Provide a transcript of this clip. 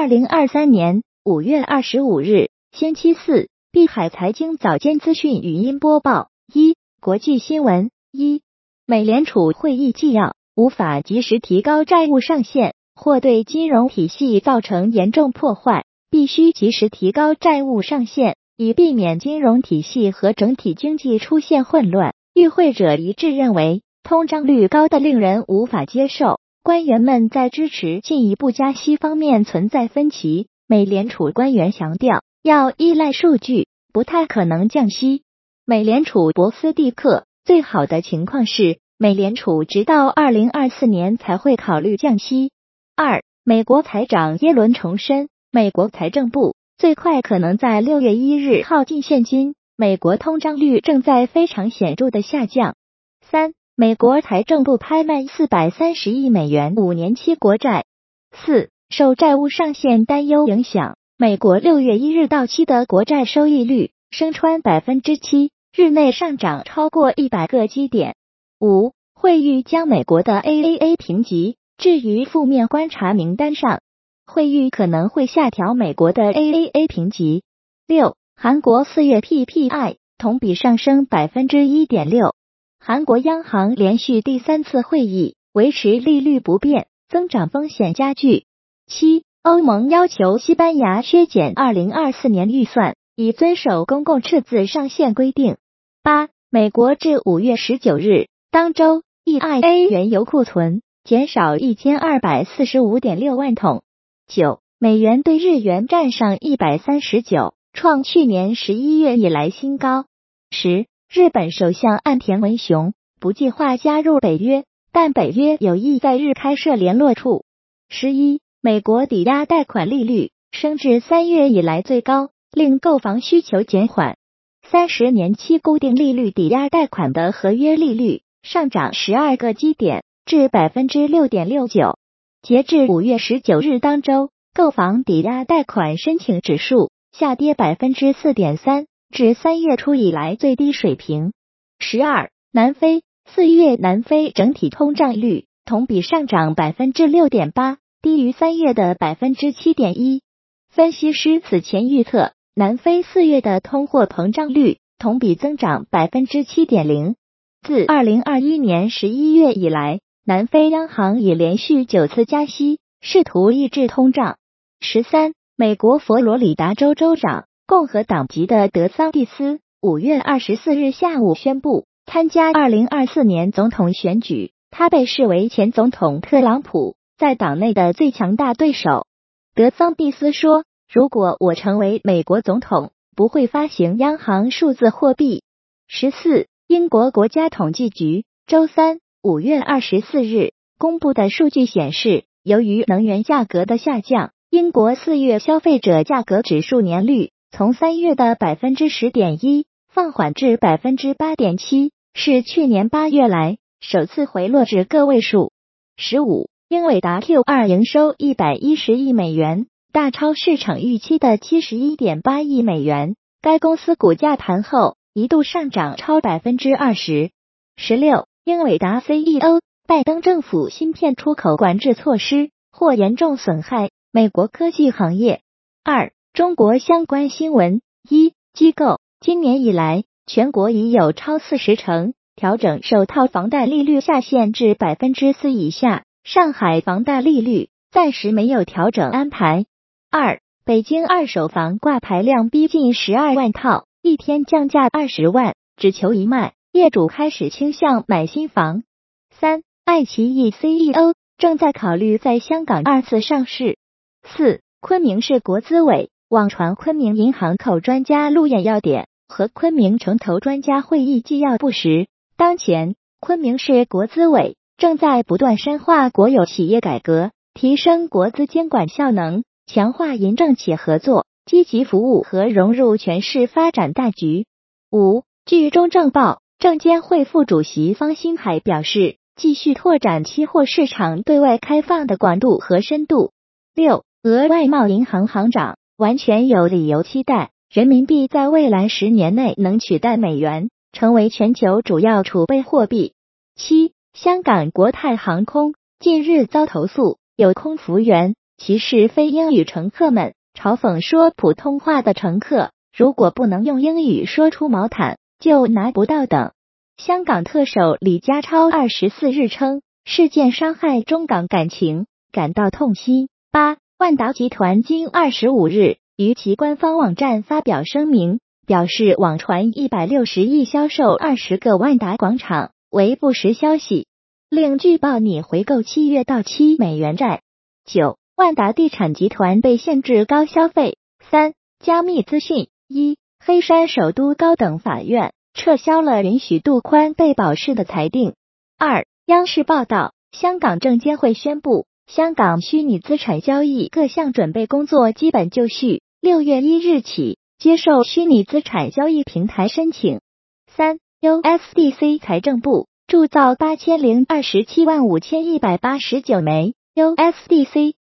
二零二三年五月二十五日，星期四，碧海财经早间资讯语音播报：一、国际新闻：一、美联储会议纪要，无法及时提高债务上限，或对金融体系造成严重破坏，必须及时提高债务上限，以避免金融体系和整体经济出现混乱。与会者一致认为，通胀率高的令人无法接受。官员们在支持进一步加息方面存在分歧。美联储官员强调，要依赖数据，不太可能降息。美联储博斯蒂克，最好的情况是，美联储直到二零二四年才会考虑降息。二，美国财长耶伦重申，美国财政部最快可能在六月一日耗尽现金。美国通胀率正在非常显著的下降。三。美国财政部拍卖四百三十亿美元五年期国债。四、受债务上限担忧影响，美国六月一日到期的国债收益率升穿百分之七，日内上涨超过一百个基点。五、惠誉将美国的 AAA 评级置于负面观察名单上，惠誉可能会下调美国的 AAA 评级。六、韩国四月 PPI 同比上升百分之一点六。韩国央行连续第三次会议维持利率不变，增长风险加剧。七，欧盟要求西班牙削减二零二四年预算，以遵守公共赤字上限规定。八，美国至五月十九日当周 EIA 原油库存减少一千二百四十五点六万桶。九，美元对日元站上一百三十九，创去年十一月以来新高。十。日本首相岸田文雄不计划加入北约，但北约有意在日开设联络处。十一，美国抵押贷款利率升至三月以来最高，令购房需求减缓。三十年期固定利率抵押贷款的合约利率上涨十二个基点至百分之六点六九。截至五月十九日当周，购房抵押贷款申请指数下跌百分之四点三。至三月初以来最低水平。十二，南非四月南非整体通胀率同比上涨百分之六点八，低于三月的百分之七点一。分析师此前预测，南非四月的通货膨胀率同比增长百分之七点零。自二零二一年十一月以来，南非央行已连续九次加息，试图抑制通胀。十三，美国佛罗里达州州长。共和党籍的德桑蒂斯五月二十四日下午宣布参加二零二四年总统选举，他被视为前总统特朗普在党内的最强大对手。德桑蒂斯说：“如果我成为美国总统，不会发行央行数字货币。”十四，英国国家统计局周三五月二十四日公布的数据显示，由于能源价格的下降，英国四月消费者价格指数年率。从三月的百分之十点一放缓至百分之八点七，是去年八月来首次回落至个位数。十五，英伟达 Q 二营收一百一十亿美元，大超市场预期的七十一点八亿美元。该公司股价盘后一度上涨超百分之二十。十六，英伟达 CEO 拜登政府芯片出口管制措施或严重损害美国科技行业。二。中国相关新闻：一、机构今年以来，全国已有超四十城调整首套房贷利率下限至百分之四以下。上海房贷利率暂时没有调整安排。二、北京二手房挂牌量逼近十二万套，一天降价二十万，只求一卖，业主开始倾向买新房。三、爱奇艺 CEO 正在考虑在香港二次上市。四、昆明市国资委。网传昆明银行口专家路演要点和昆明城投专家会议纪要不实。当前，昆明市国资委正在不断深化国有企业改革，提升国资监管效能，强化银政企合作，积极服务和融入全市发展大局。五，据中证报，证监会副主席方新海表示，继续拓展期货市场对外开放的广度和深度。六，俄外贸银行行长。完全有理由期待人民币在未来十年内能取代美元，成为全球主要储备货币。七，香港国泰航空近日遭投诉，有空服员歧视非英语乘客们，嘲讽说普通话的乘客如果不能用英语说出毛毯就拿不到等。香港特首李家超二十四日称，事件伤害中港感情，感到痛心。八，万达集团今二十五日于其官方网站发表声明，表示网传一百六十亿销售二十个万达广场为不实消息，另据报拟回购七月到期美元债。九，万达地产集团被限制高消费。三，加密资讯：一，黑山首都高等法院。撤销了允许杜宽被保释的裁定。二，央视报道，香港证监会宣布，香港虚拟资产交易各项准备工作基本就绪，六月一日起接受虚拟资产交易平台申请。三，USDC 财政部铸造八千零二十七万五千一百八十九枚 USDC，